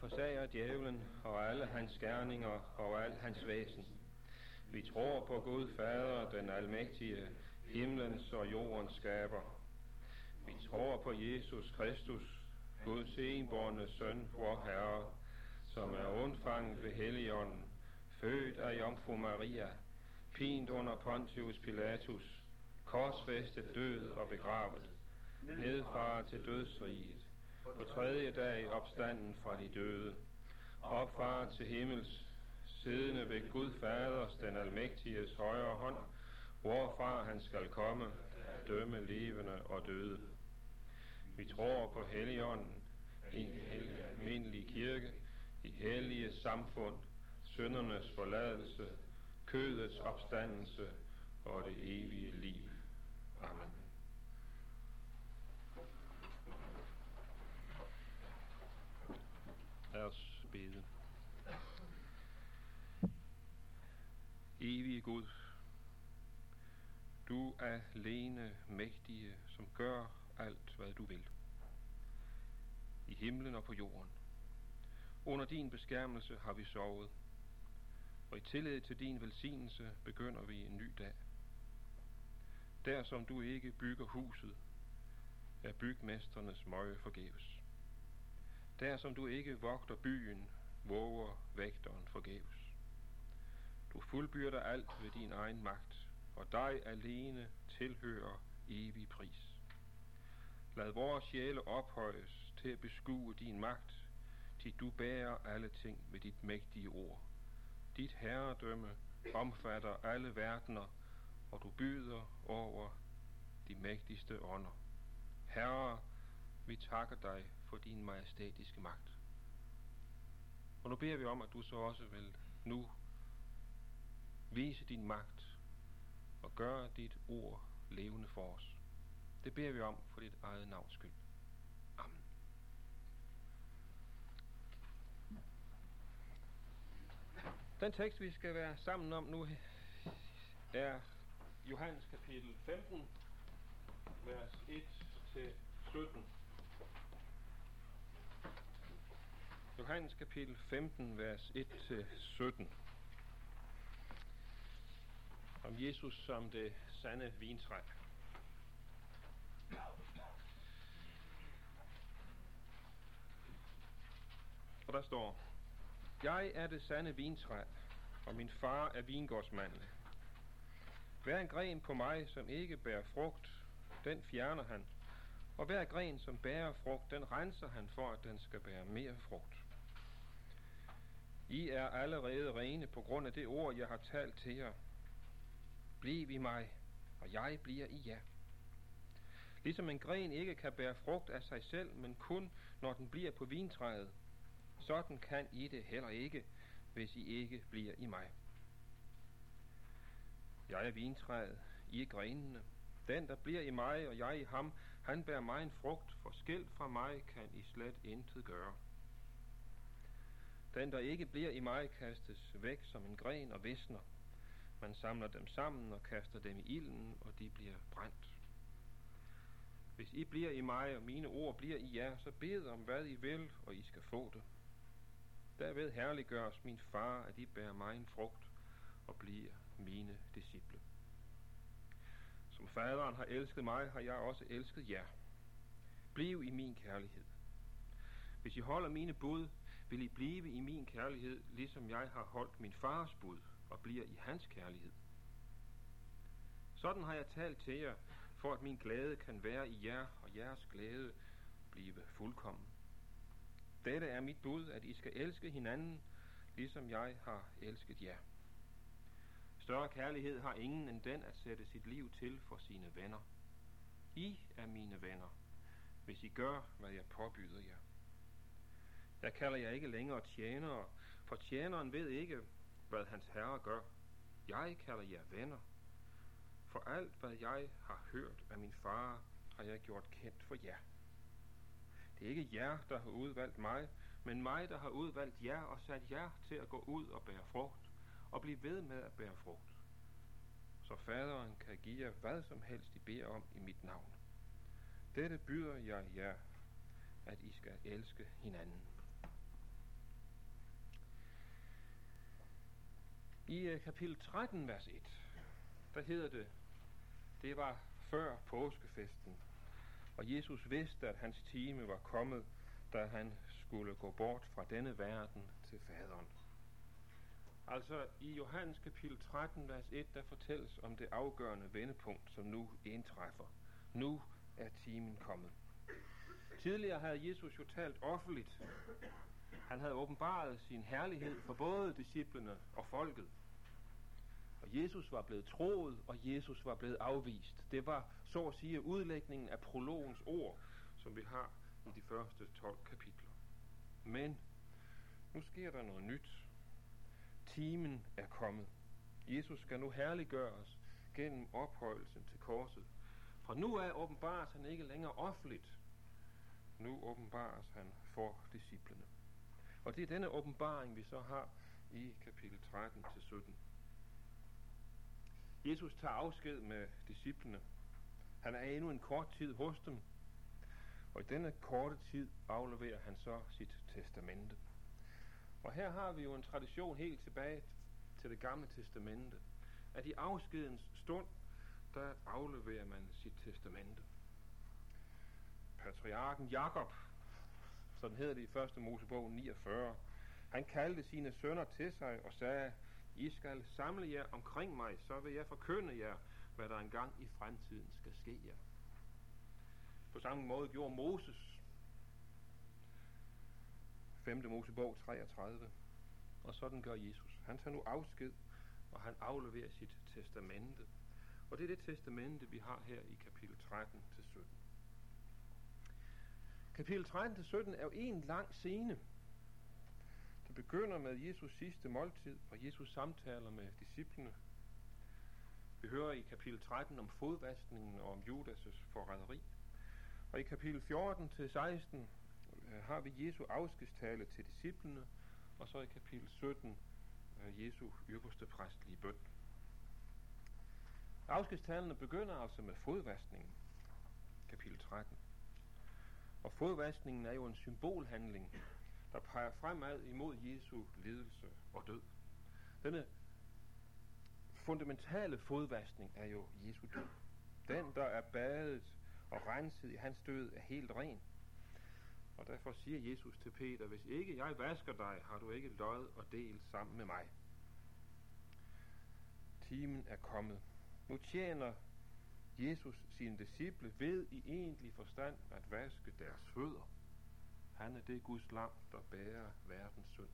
forsager djævlen og alle hans gerninger og al hans væsen. Vi tror på Gud Fader, den almægtige, himlens og jordens skaber. Vi tror på Jesus Kristus, Guds enborne søn, vor Herre, som er undfanget ved Helligånden, født af Jomfru Maria, pint under Pontius Pilatus, korsfæstet død og begravet, nedfar til dødsriget, på tredje dag opstanden fra de døde, opfar til himmels, siddende ved Gud Faders, den almægtiges højre hånd, hvorfra han skal komme, at dømme levende og døde. Vi tror på Helligånden, en hellig almindelig kirke, i hellige samfund, syndernes forladelse, kødets opstandelse og det evige liv. Amen. Lad os bede. Evige Gud, du er alene mægtige, som gør alt, hvad du vil. I himlen og på jorden. Under din beskærmelse har vi sovet, og i tillid til din velsignelse begynder vi en ny dag. Der som du ikke bygger huset, er bygmesternes møje forgæves. Der som du ikke vogter byen, våger vægteren forgæves. Du fuldbyrder alt ved din egen magt, og dig alene tilhører evig pris. Lad vores sjæle ophøjes til at beskue din magt, til du bærer alle ting med dit mægtige ord. Dit herredømme omfatter alle verdener, og du byder over de mægtigste ånder. Herre, vi takker dig for din majestætiske magt. Og nu beder vi om, at du så også vil nu vise din magt og gøre dit ord levende for os. Det beder vi om for dit eget navns skyld. Amen. Den tekst, vi skal være sammen om nu, er Johannes kapitel 15, vers 1-17. Johannes kapitel 15, vers 1-17. Om Jesus som det sande vintræ. Og der står, Jeg er det sande vintræ, og min far er vingårdsmanden. Hver en gren på mig, som ikke bærer frugt, den fjerner han, og hver gren, som bærer frugt, den renser han for, at den skal bære mere frugt. I er allerede rene på grund af det ord, jeg har talt til jer. Bliv i mig, og jeg bliver i jer. Ligesom en gren ikke kan bære frugt af sig selv, men kun når den bliver på vintræet, sådan kan I det heller ikke, hvis I ikke bliver i mig. Jeg er vintræet, I er grenene. Den, der bliver i mig, og jeg i ham, han bærer mig en frugt, for skilt fra mig kan I slet intet gøre. Den, der ikke bliver i mig, kastes væk som en gren og visner. Man samler dem sammen og kaster dem i ilden, og de bliver brændt. Hvis I bliver i mig, og mine ord bliver i jer, så bed om, hvad I vil, og I skal få det. Derved herliggøres min far, at I bærer mig en frugt og bliver mine disciple. Som faderen har elsket mig, har jeg også elsket jer. Bliv i min kærlighed. Hvis I holder mine bud, vil I blive i min kærlighed, ligesom jeg har holdt min fars bud og bliver i hans kærlighed. Sådan har jeg talt til jer, for at min glæde kan være i jer, og jeres glæde blive fuldkommen. Dette er mit bud, at I skal elske hinanden, ligesom jeg har elsket jer. Større kærlighed har ingen end den at sætte sit liv til for sine venner. I er mine venner, hvis I gør, hvad jeg påbyder jer. Jeg kalder jer ikke længere tjenere, for tjeneren ved ikke, hvad hans herre gør. Jeg kalder jer venner. For alt, hvad jeg har hørt af min far, har jeg gjort kendt for jer. Det er ikke jer, der har udvalgt mig, men mig, der har udvalgt jer og sat jer til at gå ud og bære frugt, og blive ved med at bære frugt. Så faderen kan give jer hvad som helst I beder om i mit navn. Dette byder jeg jer, at I skal elske hinanden. I øh, kapitel 13, vers 1, der hedder det, det var før påskefesten, og Jesus vidste, at hans time var kommet, da han skulle gå bort fra denne verden til faderen. Altså i Johannes kapitel 13, vers 1, der fortælles om det afgørende vendepunkt, som nu indtræffer. Nu er timen kommet. Tidligere havde Jesus jo talt offentligt. Han havde åbenbaret sin herlighed for både disciplene og folket. Og Jesus var blevet troet, og Jesus var blevet afvist. Det var så at sige udlægningen af prologens ord, som vi har i de første 12 kapitler. Men nu sker der noget nyt. Timen er kommet. Jesus skal nu herliggøres gennem ophøjelsen til korset. Fra nu af åbenbares han ikke længere offentligt. Nu åbenbares han for disciplene. Og det er denne åbenbaring, vi så har i kapitel 13 til 17. Jesus tager afsked med disciplene. Han er endnu en kort tid hos dem, og i denne korte tid afleverer han så sit testamente. Og her har vi jo en tradition helt tilbage til det gamle testamente, at i afskedens stund, der afleverer man sit testamente. Patriarken Jakob, sådan hedder det i første Mosebog 49, han kaldte sine sønner til sig og sagde, i skal samle jer omkring mig, så vil jeg forkynde jer, hvad der engang i fremtiden skal ske jer. På samme måde gjorde Moses 5. Mosebog 33. Og sådan gør Jesus. Han tager nu afsked, og han afleverer sit testamente. Og det er det testamente, vi har her i kapitel 13 til 17. Kapitel 13 til 17 er jo en lang scene. Det begynder med Jesus sidste måltid, og Jesus samtaler med disciplene. Vi hører i kapitel 13 om fodvaskningen og om Judas' forræderi. Og i kapitel 14 til 16 øh, har vi Jesu afskedstale til disciplene, og så i kapitel 17 øh, Jesu ypperste præstlige bøn. Afskedstalene begynder altså med fodvaskningen, kapitel 13. Og fodvaskningen er jo en symbolhandling, der peger fremad imod Jesu lidelse og død. Denne fundamentale fodvaskning er jo Jesu død. Den, der er badet og renset i hans død, er helt ren. Og derfor siger Jesus til Peter, hvis ikke jeg vasker dig, har du ikke lod og del sammen med mig. Timen er kommet. Nu tjener Jesus sine disciple ved i egentlig forstand at vaske deres fødder. Han er det Guds lam, der bærer verdens synd.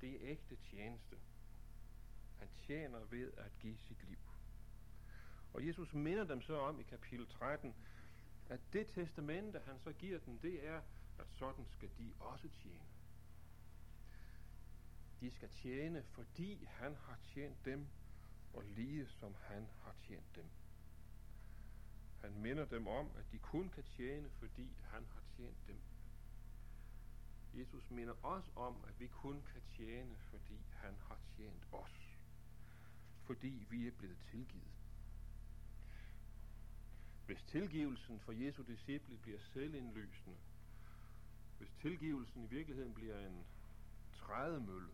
Det er ægte tjeneste. Han tjener ved at give sit liv. Og Jesus minder dem så om i kapitel 13, at det testamente, han så giver dem, det er, at sådan skal de også tjene. De skal tjene, fordi han har tjent dem, og lige som han har tjent dem. Han minder dem om, at de kun kan tjene, fordi han har tjent dem. Jesus minder os om, at vi kun kan tjene, fordi han har tjent os. Fordi vi er blevet tilgivet. Hvis tilgivelsen for Jesu disciple bliver selvindlysende, hvis tilgivelsen i virkeligheden bliver en trædemølle,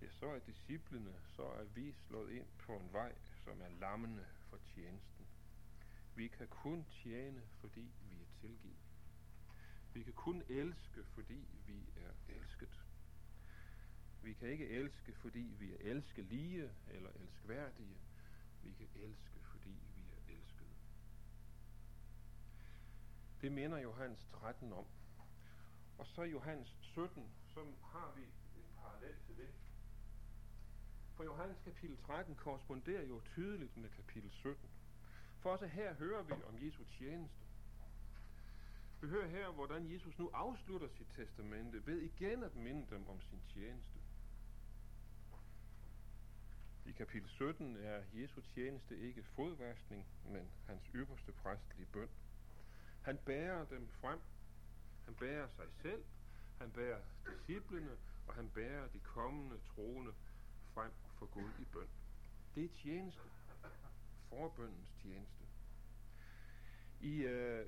ja, så er disciplene, så er vi slået ind på en vej, som er lammende for tjenesten. Vi kan kun tjene, fordi vi er tilgivet. Vi kan kun elske, fordi vi er elsket. Vi kan ikke elske, fordi vi er elskelige eller elskværdige. Vi kan elske, fordi vi er elskede. Det minder Johannes 13 om. Og så Johannes 17, som har vi en parallel til det. For Johannes kapitel 13 korresponderer jo tydeligt med kapitel 17. For også her hører vi om Jesu tjeneste. Vi hører her, hvordan Jesus nu afslutter sit testamente ved igen at minde dem om sin tjeneste. I kapitel 17 er Jesu tjeneste ikke fodvaskning, men hans ypperste præstlige bøn. Han bærer dem frem. Han bærer sig selv, han bærer disciplene, og han bærer de kommende troende frem for Gud i bøn. Det er tjeneste. Forbøndens tjeneste. I øh,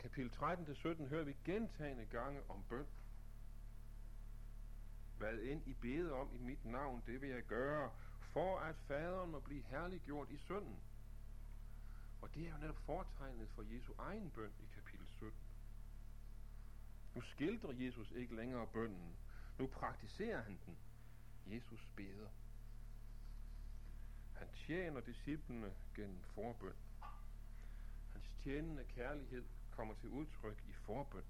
kapitel 13-17 hører vi gentagende gange om bøn. hvad end I beder om i mit navn, det vil jeg gøre, for at faderen må blive herliggjort i sønnen. Og det er jo netop foretegnet for Jesu egen bøn i kapitel 17. Nu skildrer Jesus ikke længere bønnen. Nu praktiserer han den. Jesus beder. Han tjener disciplene gennem forbøn. Hans tjenende kærlighed kommer til udtryk i forbøn.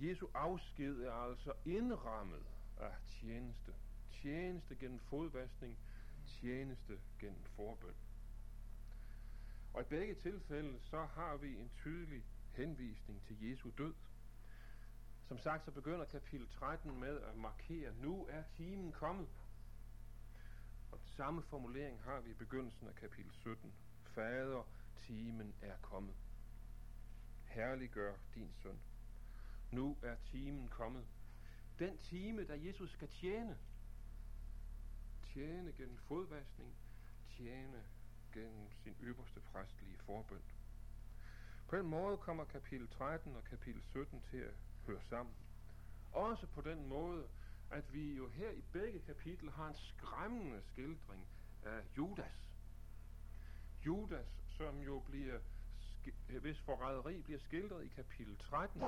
Jesu afsked er altså indrammet af tjeneste. Tjeneste gennem fodvaskning, tjeneste gennem forbøn. Og i begge tilfælde, så har vi en tydelig henvisning til Jesu død. Som sagt, så begynder kapitel 13 med at markere, nu er timen kommet. Og samme formulering har vi i begyndelsen af kapitel 17. Fader, timen er kommet. Herliggør din søn. Nu er timen kommet. Den time, da Jesus skal tjene. Tjene gennem fodvaskning. Tjene gennem sin ypperste præstlige forbøn. På den måde kommer kapitel 13 og kapitel 17 til at høre sammen. Også på den måde, at vi jo her i begge kapitler har en skræmmende skildring af Judas. Judas, som jo bliver, hvis forræderi bliver skildret i kapitel 13,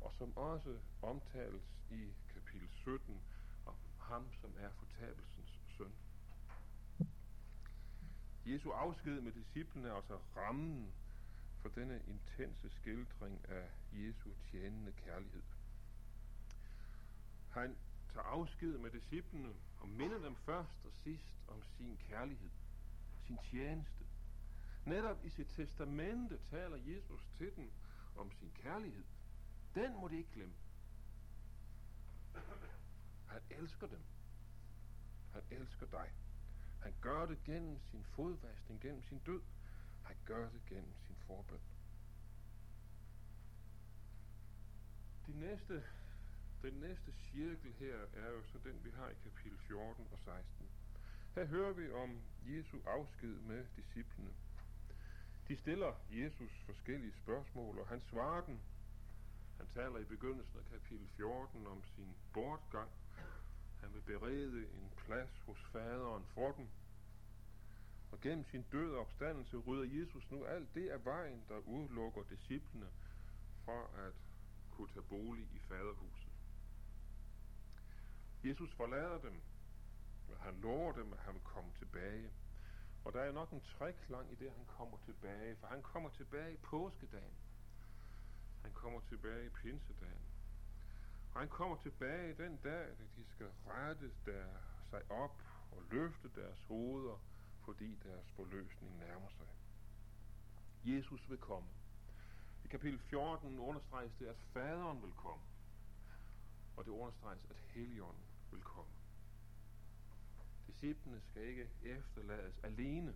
og som også omtales i kapitel 17 om ham, som er fortabelsens søn. Jesu afsked med disciplene er altså rammen for denne intense skildring af Jesu tjenende kærlighed. Han tager afsked med disciplene og minder dem først og sidst om sin kærlighed, sin tjeneste. Netop i sit testamente taler Jesus til dem om sin kærlighed. Den må de ikke glemme. Han elsker dem. Han elsker dig. Han gør det gennem sin fodvaskning, gennem sin død. Han gør det gennem sin forbøn. De næste, den næste cirkel her er jo så den, vi har i kapitel 14 og 16. Her hører vi om Jesu afsked med disciplene. De stiller Jesus forskellige spørgsmål, og han svarer dem. Han taler i begyndelsen af kapitel 14 om sin bortgang. Han vil berede en plads hos faderen for dem. Og gennem sin død og opstandelse rydder Jesus nu alt det af vejen, der udelukker disciplene fra at kunne tage bolig i faderhuset. Jesus forlader dem, og han lover dem, at han vil komme tilbage. Og der er nok en træklang i det, at han kommer tilbage, for han kommer tilbage i påskedagen. Han kommer tilbage i pinsedagen. Og han kommer tilbage den dag, da de skal rette der, sig op og løfte deres hoveder fordi deres forløsning nærmer sig. Jesus vil komme. I kapitel 14 understreges det, at faderen vil komme. Og det understreges, at Helligånden vil komme. Disciplene skal ikke efterlades alene,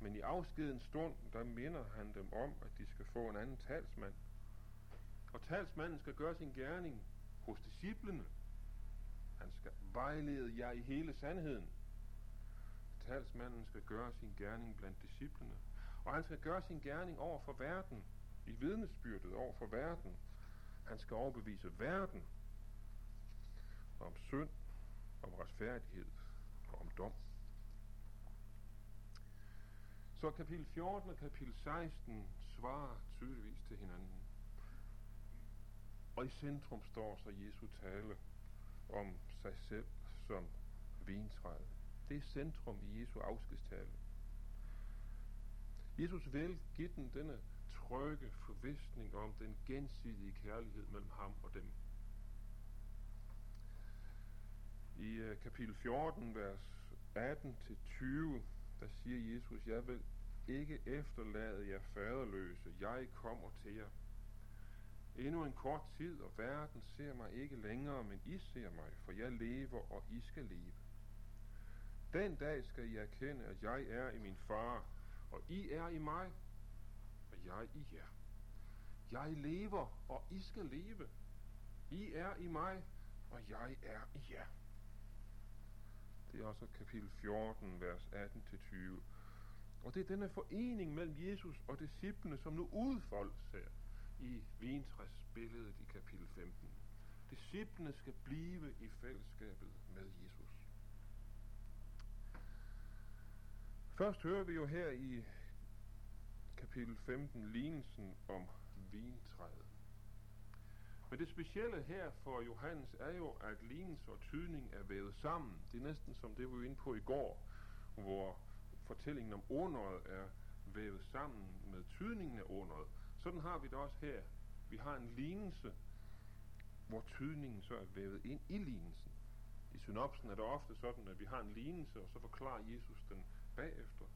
men i afskedens stund, der minder han dem om, at de skal få en anden talsmand. Og talsmanden skal gøre sin gerning hos disciplene. Han skal vejlede jer i hele sandheden talsmanden skal gøre sin gerning blandt disciplene. Og han skal gøre sin gerning over for verden, i vidnesbyrdet over for verden. Han skal overbevise verden om synd, om retfærdighed og om dom. Så kapitel 14 og kapitel 16 svarer tydeligvis til hinanden. Og i centrum står så Jesu tale om sig selv som vintræet. Det er centrum i Jesu afskedstale. Jesus vil give den denne trygge forvisning om den gensidige kærlighed mellem ham og dem. I uh, kapitel 14, vers 18-20, der siger Jesus, jeg vil ikke efterlade jer faderløse, jeg kommer til jer. Endnu en kort tid, og verden ser mig ikke længere, men I ser mig, for jeg lever, og I skal leve. Den dag skal I erkende, at jeg er i min far, og I er i mig, og jeg i jer. Jeg lever, og I skal leve. I er i mig, og jeg er i jer. Det er også kapitel 14, vers 18-20. Og det er denne forening mellem Jesus og disciplene, som nu udfoldes her i vintræsbilledet i kapitel 15. Disciplene skal blive i fællesskabet med Jesus. Først hører vi jo her i kapitel 15 lignelsen om vintræet. Men det specielle her for Johannes er jo, at lignelse og tydning er vævet sammen. Det er næsten som det, vi var inde på i går, hvor fortællingen om ordnøjet er vævet sammen med tydningen af ordnøjet. Sådan har vi det også her. Vi har en lignelse, hvor tydningen så er vævet ind i lignelsen. I synopsen er det ofte sådan, at vi har en lignelse, og så forklarer Jesus den bagefter.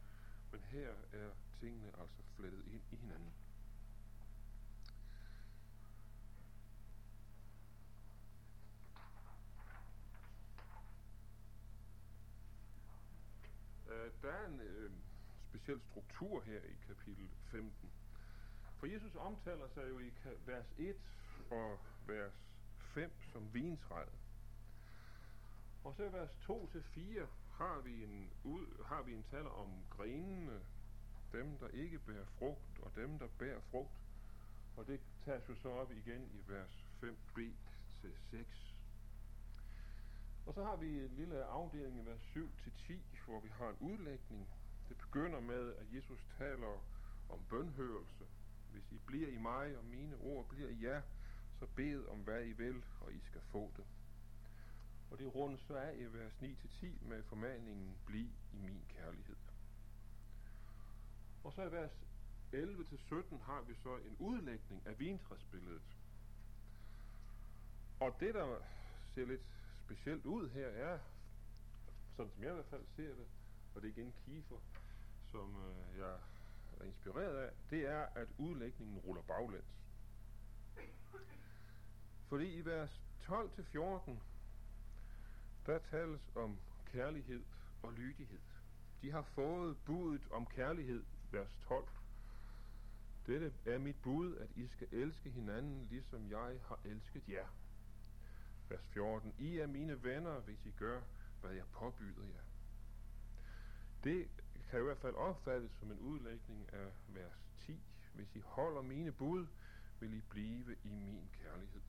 Men her er tingene altså flettet ind i hinanden. Øh, der er en øh, speciel struktur her i kapitel 15. For Jesus omtaler sig jo i vers 1 og vers 5 som vintræet. Og så i vers 2-4 har vi en, ud, har vi en taler om grenene, dem der ikke bærer frugt, og dem der bærer frugt. Og det tages jo så op igen i vers 5b til 6. Og så har vi en lille afdeling i vers 7-10, hvor vi har en udlægning. Det begynder med, at Jesus taler om bønhørelse. Hvis I bliver i mig, og mine ord bliver i jer, så bed om hvad I vil, og I skal få det. Og det rundes så af i vers 9-10 med formaningen, bliv i min kærlighed. Og så i vers 11-17 har vi så en udlægning af vintræsbilledet. Og det, der ser lidt specielt ud her, er, sådan som jeg i hvert fald ser det, og det er igen Kiefer, som øh, jeg er inspireret af, det er, at udlægningen ruller baglæns. Fordi i vers 12-14, der tales om kærlighed og lydighed. De har fået budet om kærlighed, vers 12. Dette er mit bud, at I skal elske hinanden, ligesom jeg har elsket jer. Vers 14. I er mine venner, hvis I gør, hvad jeg påbyder jer. Det kan i hvert fald opfattes som en udlægning af vers 10. Hvis I holder mine bud, vil I blive i min kærlighed.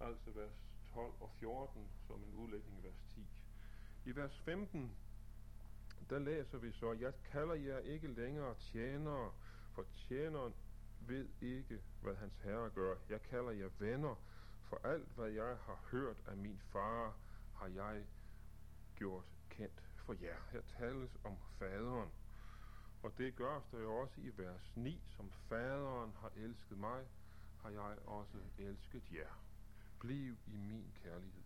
Altså vers 12 og 14 som en udlægning af vers 10. I vers 15, der læser vi så, Jeg kalder jer ikke længere tjenere, for tjeneren ved ikke, hvad hans herre gør. Jeg kalder jer venner, for alt, hvad jeg har hørt af min far, har jeg gjort kendt for jer. Her tales om faderen. Og det gørs der jo også i vers 9, som faderen har elsket mig, har jeg også elsket jer. Bliv i min kærlighed.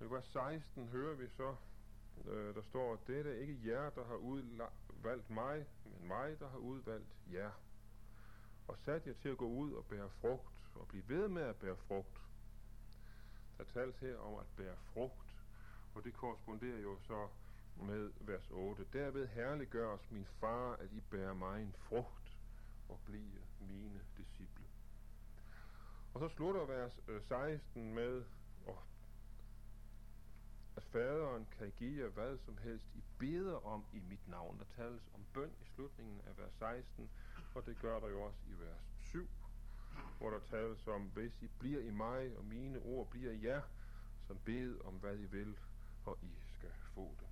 I vers 16 hører vi så, øh, der står, det er ikke jer, der har udvalgt mig, men mig, der har udvalgt jer. Og sat jer til at gå ud og bære frugt, og blive ved med at bære frugt. Der tales her om at bære frugt, og det korresponderer jo så med vers 8. Derved herliggøres min far, at I bærer mig en frugt og bliver mine disciple. Og så slutter vers øh, 16 med, at faderen kan give jer hvad som helst, I beder om i mit navn. Der tales om bøn i slutningen af vers 16, og det gør der jo også i vers 7, hvor der tales om, hvis I bliver i mig, og mine ord bliver i jer, som bed om hvad I vil, og I skal få det.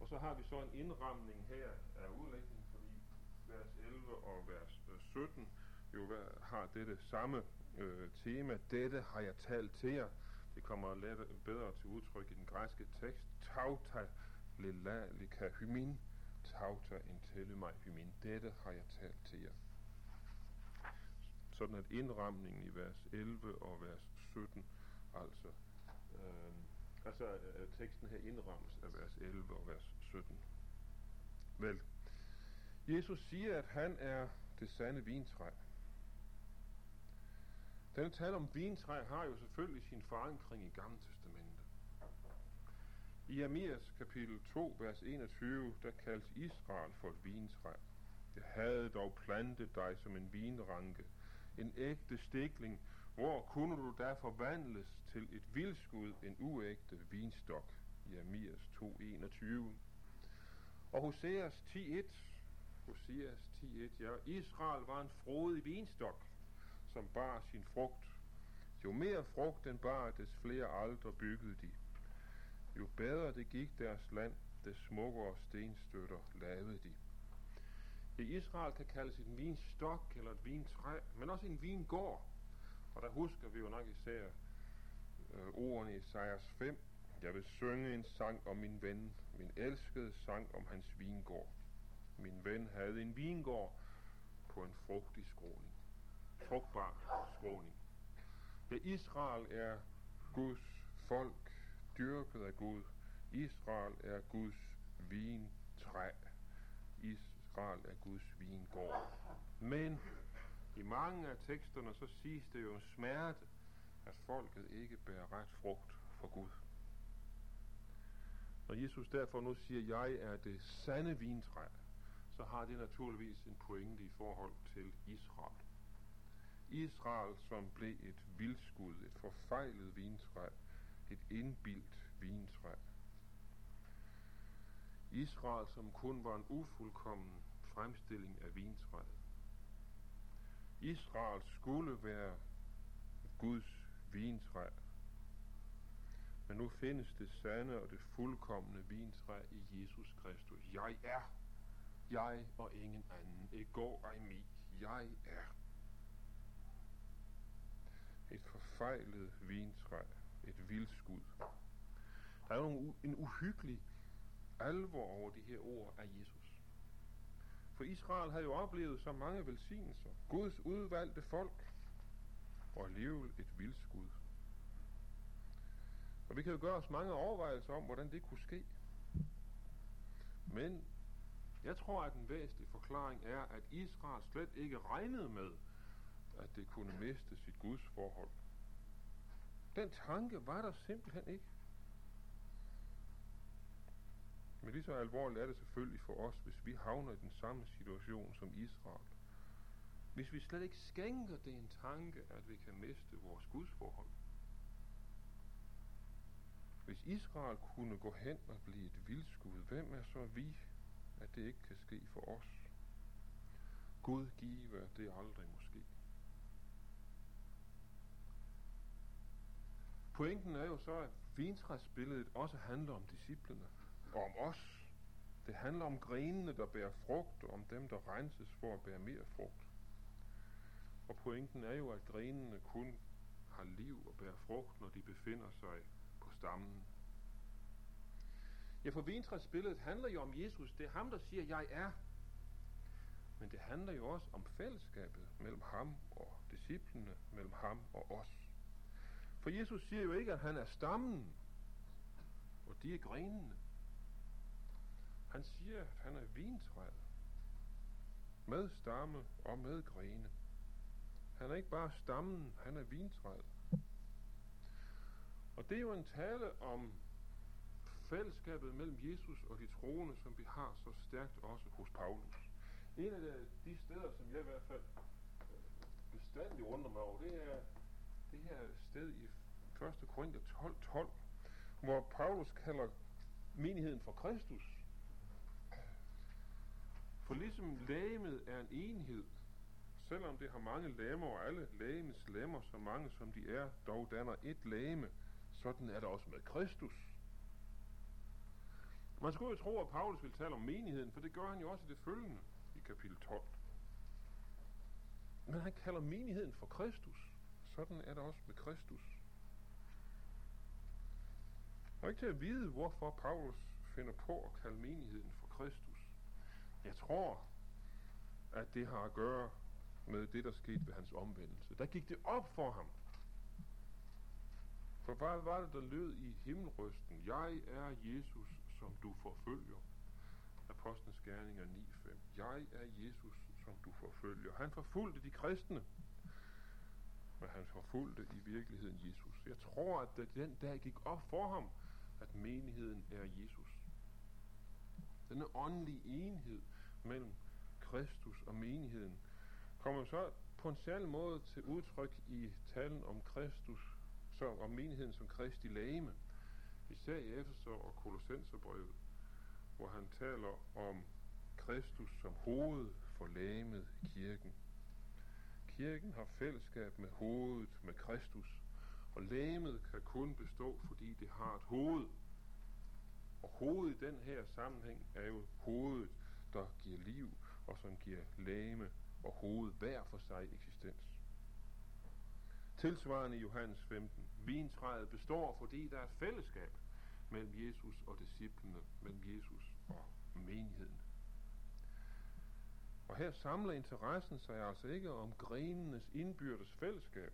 Og så har vi så en indramning her af udlægningen, fordi vers 11 og vers øh, 17 jo har dette samme øh, tema. Dette har jeg talt til jer. Det kommer let, bedre til udtryk i den græske tekst. Tauta lila lika hymin. Tauta intelle mig hymin. Dette har jeg talt til jer. Sådan at indramningen i vers 11 og vers 17, altså, øh, altså øh, teksten her indrammes af vers 11 og vers 17. Vel, Jesus siger, at han er det sande vintræ. Denne tale om vintræ har jo selvfølgelig sin forankring i Gamle Testamentet. I Amias kapitel 2, vers 21, der kaldes Israel for et vintræ. Jeg havde dog plantet dig som en vinranke, en ægte stikling. Hvor kunne du da forvandles til et vildskud, en uægte vinstok? I Amias 2.21. Og Hoseas 10.1, Hoseas 10.1, ja, Israel var en frodig vinstok, som bar sin frugt. Jo mere frugt den bar, des flere aldre byggede de. Jo bedre det gik deres land, des smukkere stenstøtter lavede de. I Israel kan kaldes en vinstok eller et vintræ, men også en vingård. Og der husker vi jo nok især øh, ordene i Sejers 5. Jeg vil synge en sang om min ven, min elskede sang om hans vingård. Min ven havde en vingård på en frugtig skråning. Frugtbar skråning. Ja, Israel er Guds folk, dyrket af Gud. Israel er Guds vintræ. Israel er Guds vingård. Men i mange af teksterne så siges det jo smerte, at folket ikke bærer ret frugt for Gud. Når Jesus derfor nu siger, jeg er det sande vintræ, så har det naturligvis en pointe i forhold til Israel. Israel, som blev et vildskud, et forfejlet vintræ, et indbildt vintræ. Israel, som kun var en ufuldkommen fremstilling af vintræet. Israel skulle være Guds vintræ. Men nu findes det sande og det fuldkommende vintræ i Jesus Kristus. Jeg er. Jeg og ingen anden. Ikke går ej mi. Jeg er. Et forfejlet vintræ. Et vildskud. Der er jo en uhyggelig alvor over de her ord af Jesus. For Israel havde jo oplevet så mange velsignelser. Guds udvalgte folk. Og alligevel et vildskud. Og vi kan jo gøre os mange overvejelser om, hvordan det kunne ske. Men jeg tror, at den væsentlige forklaring er, at Israel slet ikke regnede med, at det kunne miste sit Guds forhold. Den tanke var der simpelthen ikke. Men lige så alvorligt er det selvfølgelig for os, hvis vi havner i den samme situation som Israel. Hvis vi slet ikke skænker det en tanke, at vi kan miste vores gudsforhold. Hvis Israel kunne gå hen og blive et vildskud, hvem er så vi, at det ikke kan ske for os? Gud give, det aldrig måske. Pointen er jo så, at vintræsbilledet også handler om disciplene og om os. Det handler om grenene, der bærer frugt, og om dem, der renses for at bære mere frugt. Og pointen er jo, at grenene kun har liv og bærer frugt, når de befinder sig på stammen. Ja, for vintræsbilledet handler jo om Jesus. Det er ham, der siger, jeg er. Men det handler jo også om fællesskabet mellem ham og disciplene, mellem ham og os. For Jesus siger jo ikke, at han er stammen, og de er grenene. Han siger, at han er vintræet. Med stamme og med grene. Han er ikke bare stammen, han er vintræet. Og det er jo en tale om fællesskabet mellem Jesus og de troende, som vi har så stærkt også hos Paulus. En af de steder, som jeg i hvert fald bestandig undrer mig over, det er det her sted i 1. Korinther 12, 12, hvor Paulus kalder menigheden for Kristus. For ligesom lægemet er en enhed, selvom det har mange lemmer, og alle lægemets lemmer, så mange som de er, dog danner et lægeme, sådan er det også med Kristus. Man skulle jo tro, at Paulus vil tale om menigheden, for det gør han jo også i det følgende, i kapitel 12. Men han kalder menigheden for Kristus. Sådan er det også med Kristus. Og ikke til at vide, hvorfor Paulus finder på at kalde menigheden for Kristus. Jeg tror, at det har at gøre med det, der skete ved hans omvendelse. Der gik det op for ham. For hvad var det, der lød i himmelrysten? Jeg er Jesus, som du forfølger. Apostlenes Gerninger 9.5. Jeg er Jesus, som du forfølger. Han forfulgte de kristne, men han forfulgte i virkeligheden Jesus. Jeg tror, at den dag gik op for ham, at menigheden er Jesus. Denne åndelige enhed mellem Kristus og menigheden kommer så på en særlig måde til udtryk i talen om Kristus, så om menigheden som Kristi lame, især i Efeser og Kolossenserbrevet, hvor han taler om Kristus som hoved for lamet kirken kirken har fællesskab med hovedet, med Kristus, og lægemet kan kun bestå, fordi det har et hoved. Og hovedet i den her sammenhæng er jo hovedet, der giver liv, og som giver lægeme og hoved hver for sig eksistens. Tilsvarende i Johannes 15. Vintræet består, fordi der er et fællesskab mellem Jesus og disciplene, mellem Jesus og menigheden. Og her samler interessen sig altså ikke om grenenes indbyrdes fællesskab,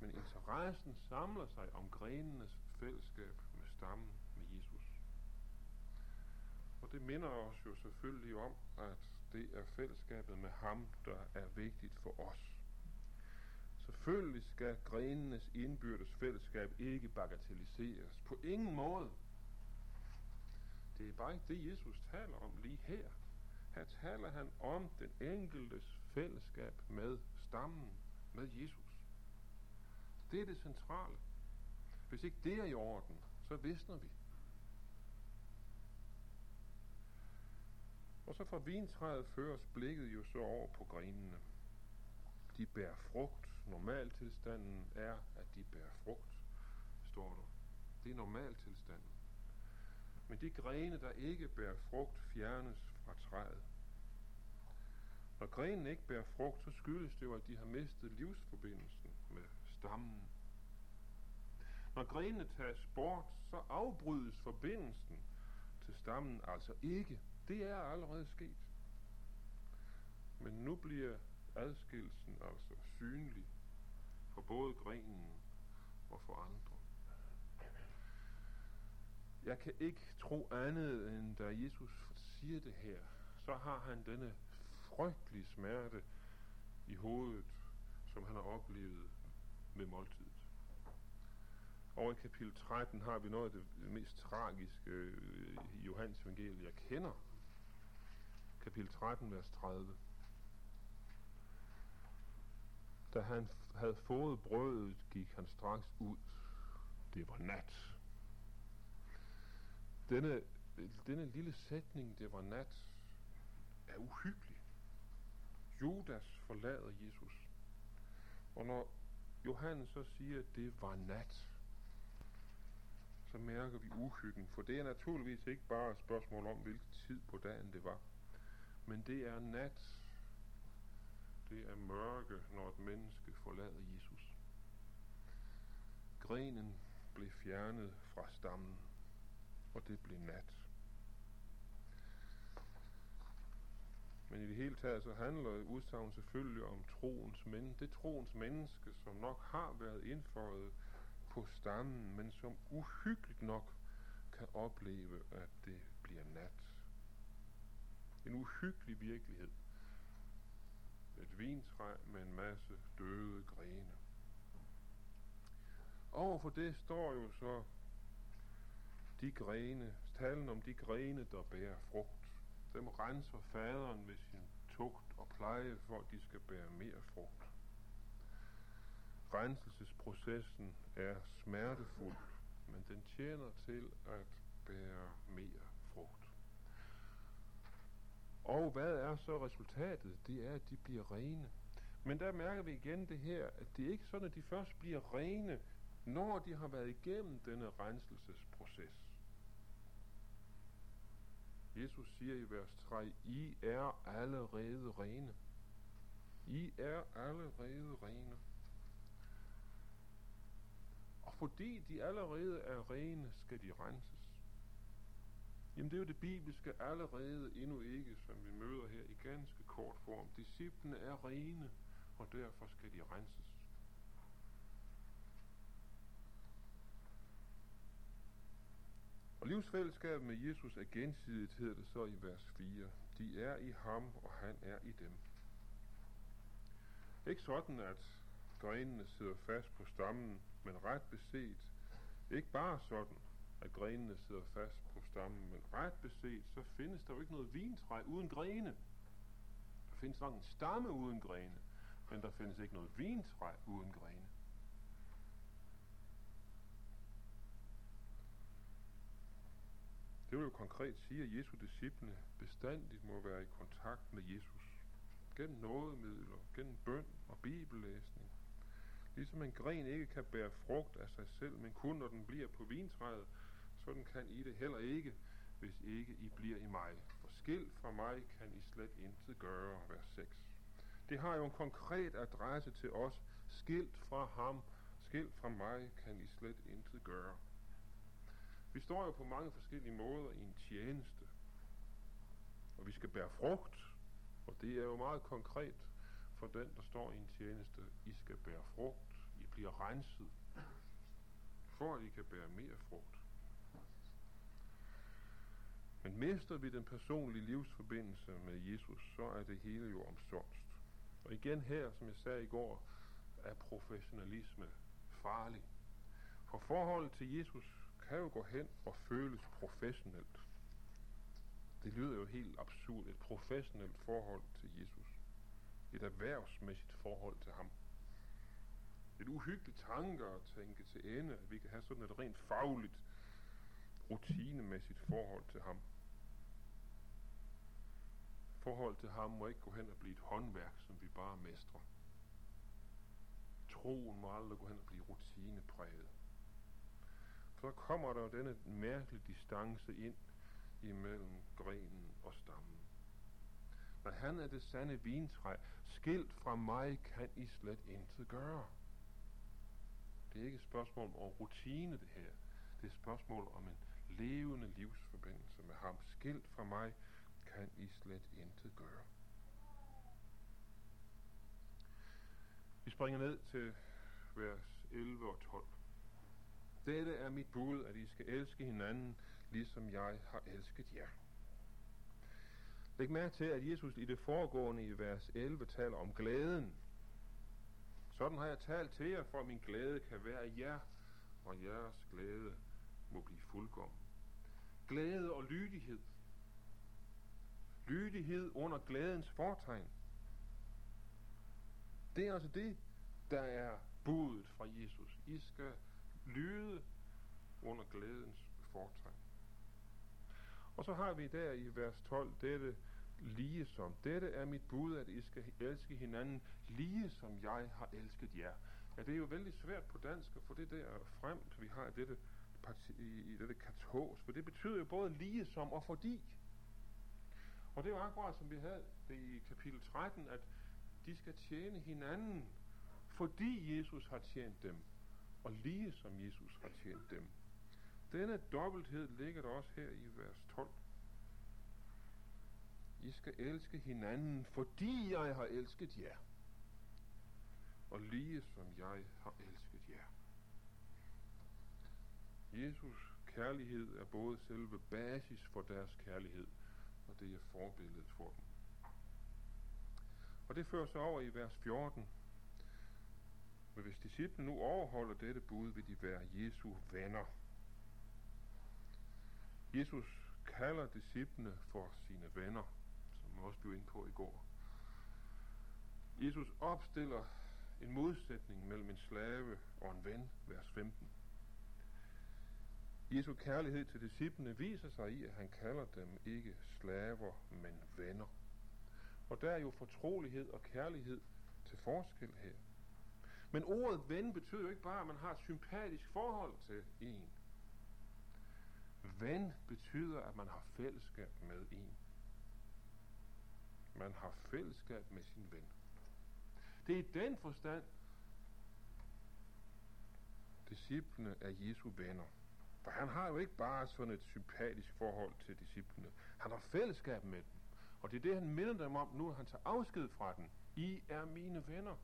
men interessen samler sig om grenenes fællesskab med stammen med Jesus. Og det minder os jo selvfølgelig om, at det er fællesskabet med ham, der er vigtigt for os. Selvfølgelig skal grenenes indbyrdes fællesskab ikke bagatelliseres. På ingen måde. Det er bare ikke det, Jesus taler om lige her. Her taler han om den enkeltes fællesskab med stammen, med Jesus. Det er det centrale. Hvis ikke det er i orden, så visner vi. Og så fra vintræet føres blikket jo så over på grenene. De bærer frugt. Normaltilstanden er, at de bærer frugt, står der. Det er normaltilstanden. Men de grene, der ikke bærer frugt, fjernes fra træet. Når grenen ikke bærer frugt, så skyldes det jo, at de har mistet livsforbindelsen med stammen. Når grenene tages bort, så afbrydes forbindelsen til stammen altså ikke. Det er allerede sket. Men nu bliver adskillelsen altså synlig for både grenen og for andre. Jeg kan ikke tro andet, end da Jesus siger det her, så har han denne frygtelig smerte i hovedet, som han har oplevet med måltidet. Og i kapitel 13 har vi noget af det mest tragiske øh, i Johannes evangelie, jeg kender. Kapitel 13, vers 30. Da han havde fået brødet, gik han straks ud. Det var nat. Denne, denne lille sætning, det var nat, er uhyggelig. Judas forlader Jesus. Og når Johannes så siger, at det var nat, så mærker vi uhyggen, for det er naturligvis ikke bare et spørgsmål om, hvilken tid på dagen det var, men det er nat, det er mørke, når et menneske forlader Jesus. Grenen blev fjernet fra stammen, og det blev nat. Men i det hele taget så handler udsagn selvfølgelig om troens men det troens menneske, som nok har været indføjet på stammen, men som uhyggeligt nok kan opleve, at det bliver nat. En uhyggelig virkelighed. Et vintræ med en masse døde grene. Overfor det står jo så de grene, talen om de grene, der bærer frugt. Dem renser faderen med sin tugt og pleje, for at de skal bære mere frugt. Renselsesprocessen er smertefuld, men den tjener til at bære mere frugt. Og hvad er så resultatet? Det er, at de bliver rene. Men der mærker vi igen det her, at det er ikke sådan, at de først bliver rene, når de har været igennem denne renselsesproces. Jesus siger i vers 3, I er allerede rene. I er allerede rene. Og fordi de allerede er rene, skal de renses. Jamen det er jo det bibelske allerede endnu ikke, som vi møder her i ganske kort form. Disciplene er rene, og derfor skal de renses. Og livsfællesskabet med Jesus er gensidigt, hedder det så i vers 4. De er i ham, og han er i dem. Ikke sådan, at grenene sidder fast på stammen, men ret beset, ikke bare sådan, at grenene sidder fast på stammen, men ret beset, så findes der jo ikke noget vintræ uden grene. Der findes nok en stamme uden grene, men der findes ikke noget vintræ uden grene. Det vil jo konkret sige, at Jesu disciple bestandigt må være i kontakt med Jesus. gennem nådemidler, gennem bøn og bibellæsning. Ligesom en gren ikke kan bære frugt af sig selv, men kun når den bliver på vintræet, sådan kan I det heller ikke, hvis ikke I bliver i mig. For skilt fra mig kan I slet intet gøre, vers 6. Det har jo en konkret adresse til os. Skilt fra ham, skilt fra mig, kan I slet intet gøre. Vi står jo på mange forskellige måder i en tjeneste. Og vi skal bære frugt, og det er jo meget konkret for den, der står i en tjeneste. I skal bære frugt, I bliver renset, for at I kan bære mere frugt. Men mister vi den personlige livsforbindelse med Jesus, så er det hele jo omsonst. Og igen her, som jeg sagde i går, er professionalisme farlig. For forholdet til Jesus kan jo gå hen og føles professionelt. Det lyder jo helt absurd. Et professionelt forhold til Jesus. Et erhvervsmæssigt forhold til ham. Et uhyggeligt tanke at tænke til ende, at vi kan have sådan et rent fagligt, rutinemæssigt forhold til ham. Forhold til ham må ikke gå hen og blive et håndværk, som vi bare mestrer. Troen må aldrig gå hen og blive rutinepræget. Så kommer der denne mærkelige distance ind imellem grenen og stammen. Når han er det sande vintræ, skilt fra mig kan I slet intet gøre. Det er ikke et spørgsmål om rutine det her. Det er et spørgsmål om en levende livsforbindelse med ham. Skilt fra mig kan I slet intet gøre. Vi springer ned til vers 11 og 12. Dette er mit bud, at I skal elske hinanden, ligesom jeg har elsket jer. Læg mærke til, at Jesus i det foregående i vers 11 taler om glæden. Sådan har jeg talt til jer, for min glæde kan være jer, og jeres glæde må blive fuldkommen. Glæde og lydighed. Lydighed under glædens fortegn. Det er altså det, der er budet fra Jesus. I skal lyde under glædens fortegn. Og så har vi der i vers 12 dette lige som. Dette er mit bud, at I skal elske hinanden lige som jeg har elsket jer. Ja, det er jo vældig svært på dansk at få det der frem, vi har i dette, i, i dette katos, for det betyder jo både lige som og fordi. Og det er jo akkurat som vi havde det i kapitel 13, at de skal tjene hinanden, fordi Jesus har tjent dem, og lige som Jesus har tjent dem. Denne dobbelthed ligger der også her i vers 12. I skal elske hinanden, fordi jeg har elsket jer. Og lige som jeg har elsket jer. Jesus kærlighed er både selve basis for deres kærlighed, og det er forbilledet for dem. Og det fører sig over i vers 14. Men hvis disciplene nu overholder dette bud, vil de være Jesu venner. Jesus kalder disciplene for sine venner, som vi også blev ind på i går. Jesus opstiller en modsætning mellem en slave og en ven, vers 15. Jesu kærlighed til disciplene viser sig i, at han kalder dem ikke slaver, men venner. Og der er jo fortrolighed og kærlighed til forskel her. Men ordet ven betyder jo ikke bare, at man har et sympatisk forhold til en. Ven betyder, at man har fællesskab med en. Man har fællesskab med sin ven. Det er i den forstand, disciplene er Jesu venner. For han har jo ikke bare sådan et sympatisk forhold til disciplene. Han har fællesskab med dem. Og det er det, han minder dem om nu, han tager afsked fra dem. I er mine venner.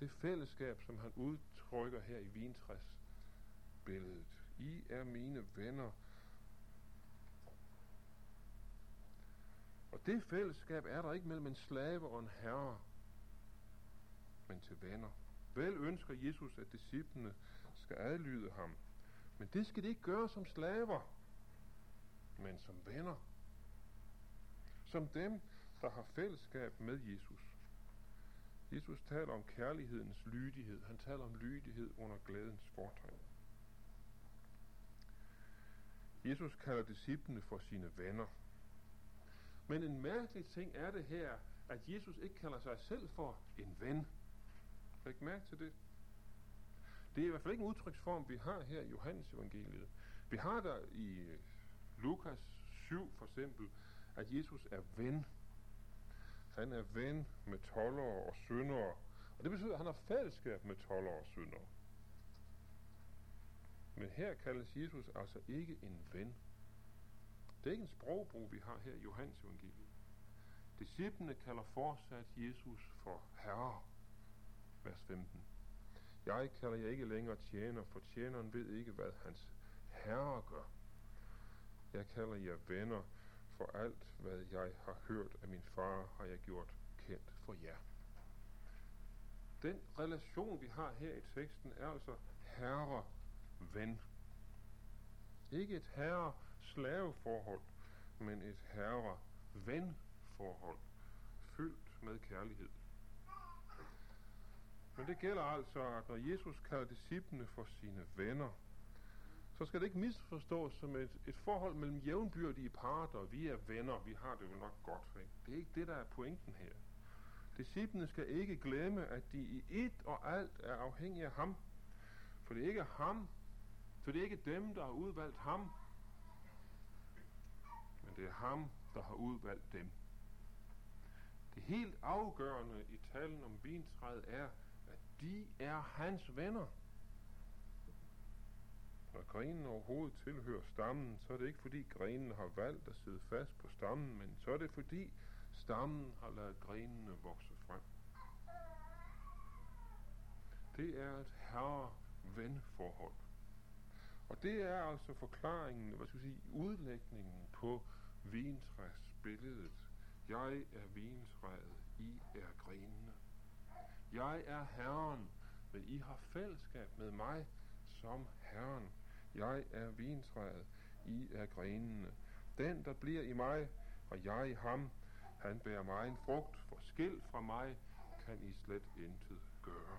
Det fællesskab, som han udtrykker her i vintræsbilledet. I er mine venner. Og det fællesskab er der ikke mellem en slave og en herre, men til venner. Vel ønsker Jesus, at disciplene skal adlyde ham. Men det skal de ikke gøre som slaver, men som venner. Som dem, der har fællesskab med Jesus. Jesus taler om kærlighedens lydighed. Han taler om lydighed under glædens fortegn. Jesus kalder disciplene for sine venner. Men en mærkelig ting er det her, at Jesus ikke kalder sig selv for en ven. Læg mærke til det? Det er i hvert fald ikke en udtryksform, vi har her i Johannes evangeliet. Vi har der i Lukas 7 for eksempel, at Jesus er ven. Han er ven med tollere og syndere. Og det betyder, at han har fællesskab med tollere og syndere. Men her kaldes Jesus altså ikke en ven. Det er ikke en sprogbrug, vi har her i Johannes evangeliet. Disciplene kalder fortsat Jesus for Herre. Vers 15. Jeg kalder jer ikke længere tjener, for tjeneren ved ikke, hvad hans herre gør. Jeg kalder jer venner, for alt, hvad jeg har hørt af min far, har jeg gjort kendt for jer. Den relation, vi har her i teksten, er altså herre-ven. Ikke et herre-slaveforhold, men et herre-ven-forhold, fyldt med kærlighed. Men det gælder altså, at når Jesus kalder disciplene for sine venner, så skal det ikke misforstås som et, et forhold mellem jævnbyrdige parter. Vi er venner, vi har det jo nok godt. Ikke? Det er ikke det, der er pointen her. Disciplene skal ikke glemme, at de i et og alt er afhængige af ham. For det er ikke ham, for det er ikke dem, der har udvalgt ham, men det er ham, der har udvalgt dem. Det helt afgørende i talen om vintræet er, at de er hans venner. Grenen overhovedet tilhører stammen, så er det ikke fordi grenen har valgt at sidde fast på stammen, men så er det fordi stammen har ladet grenene vokse frem. Det er et herre-ven-forhold. Og det er altså forklaringen, hvad skal jeg sige, udlægningen på vintræsbilledet. Jeg er vintræet, I er grenene. Jeg er Herren, men I har fællesskab med mig som Herren. Jeg er vintræet, I er grenene. Den, der bliver i mig, og jeg i ham, han bærer mig en frugt, for skilt fra mig kan I slet intet gøre.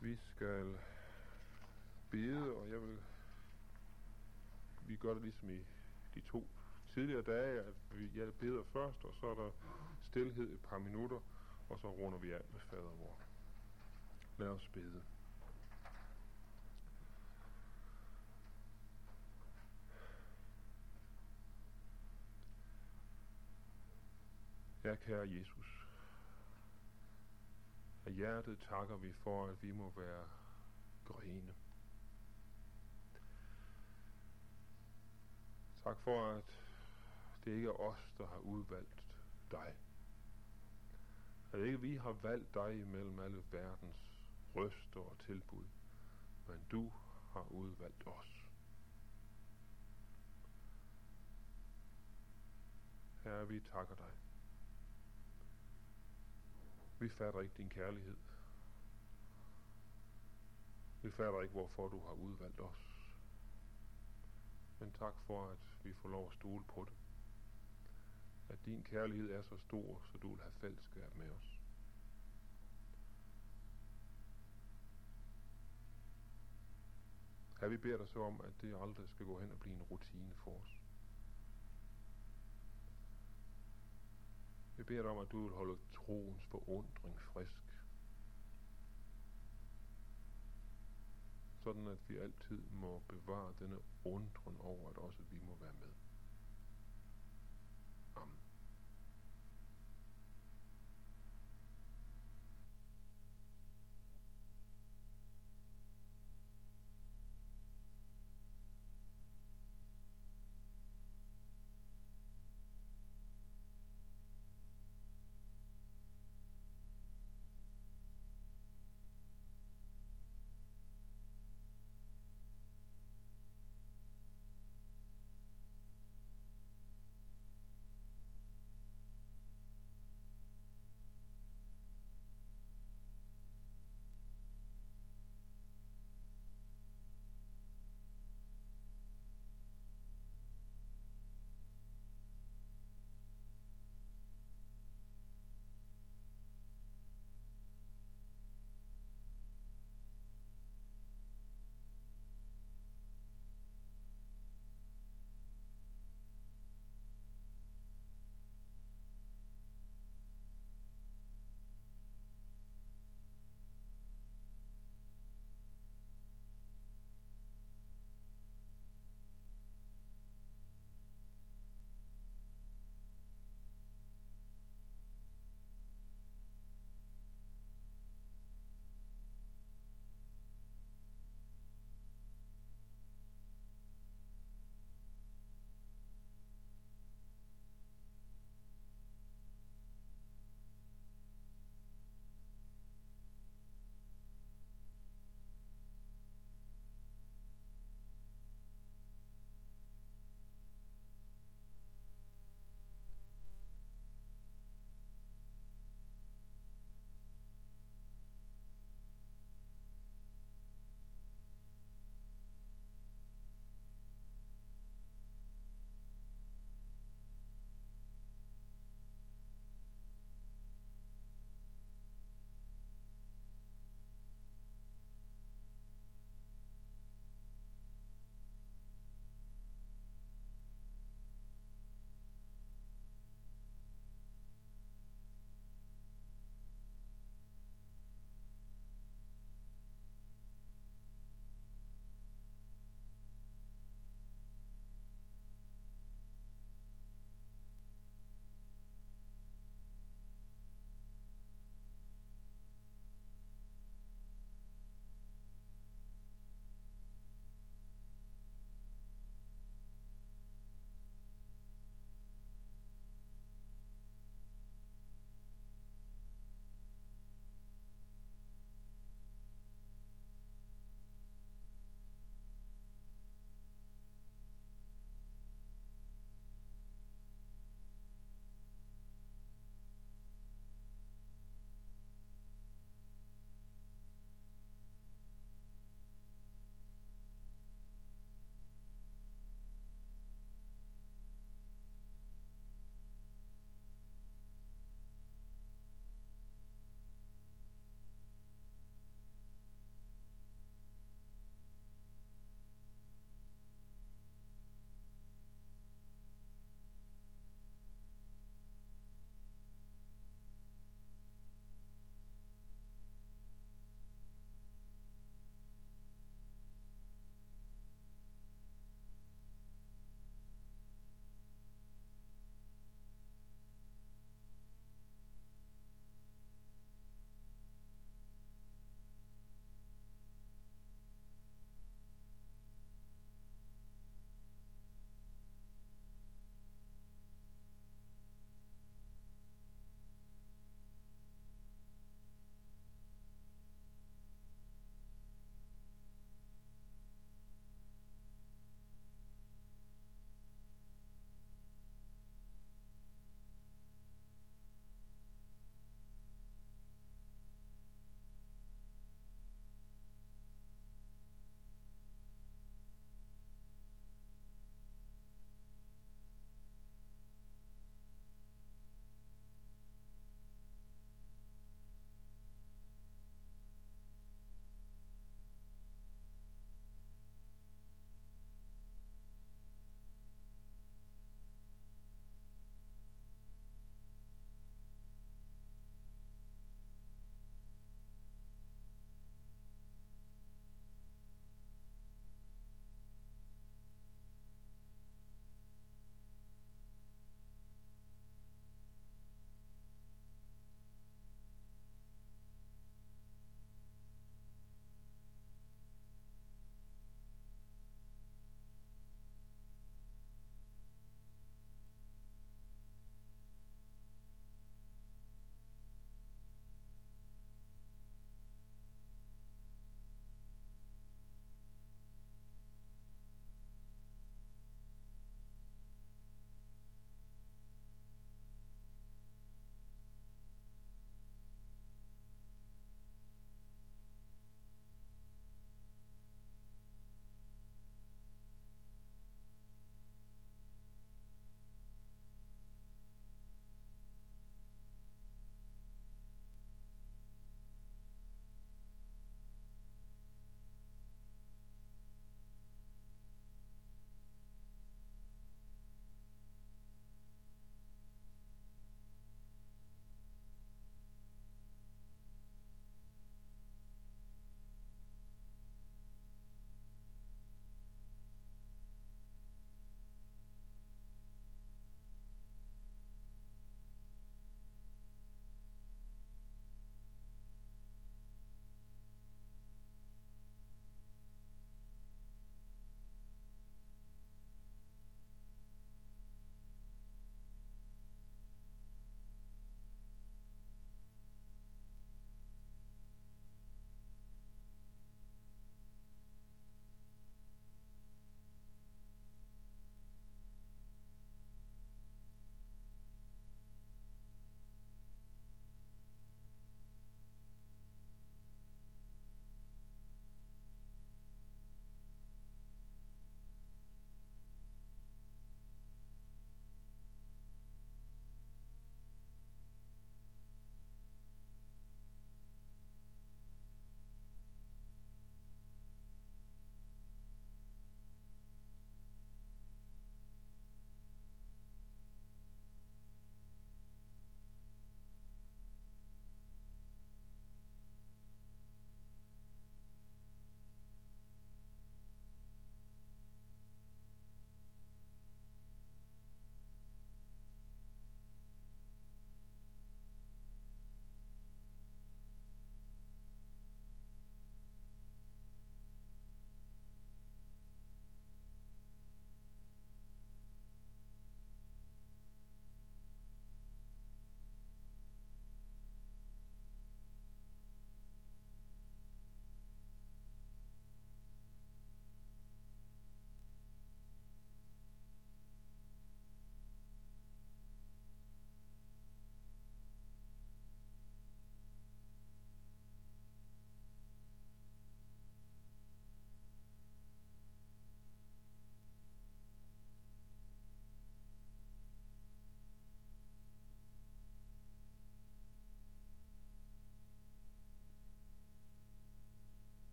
Vi skal bede, og jeg vil, vi gør det ligesom i de to tidligere dage, at vi, jeg beder først, og så er der stillhed et par minutter, og så runder vi af med fader vor. Lad os bede. Ja, kære Jesus, af hjertet takker vi for, at vi må være grene. Tak for, at det ikke er os, der har udvalgt dig. At ikke vi har valgt dig imellem alle verdens røster og tilbud, men du har udvalgt os. Herre, vi takker dig. Vi fatter ikke din kærlighed. Vi fatter ikke, hvorfor du har udvalgt os. Men tak for, at vi får lov at stole på det. At din kærlighed er så stor, så du vil have fællesskab med os. Her vi beder dig så om, at det aldrig skal gå hen og blive en rutine for os. Vi beder dig om, at du vil holde troens forundring frisk. Sådan at vi altid må bevare denne undren over, at også vi må være med.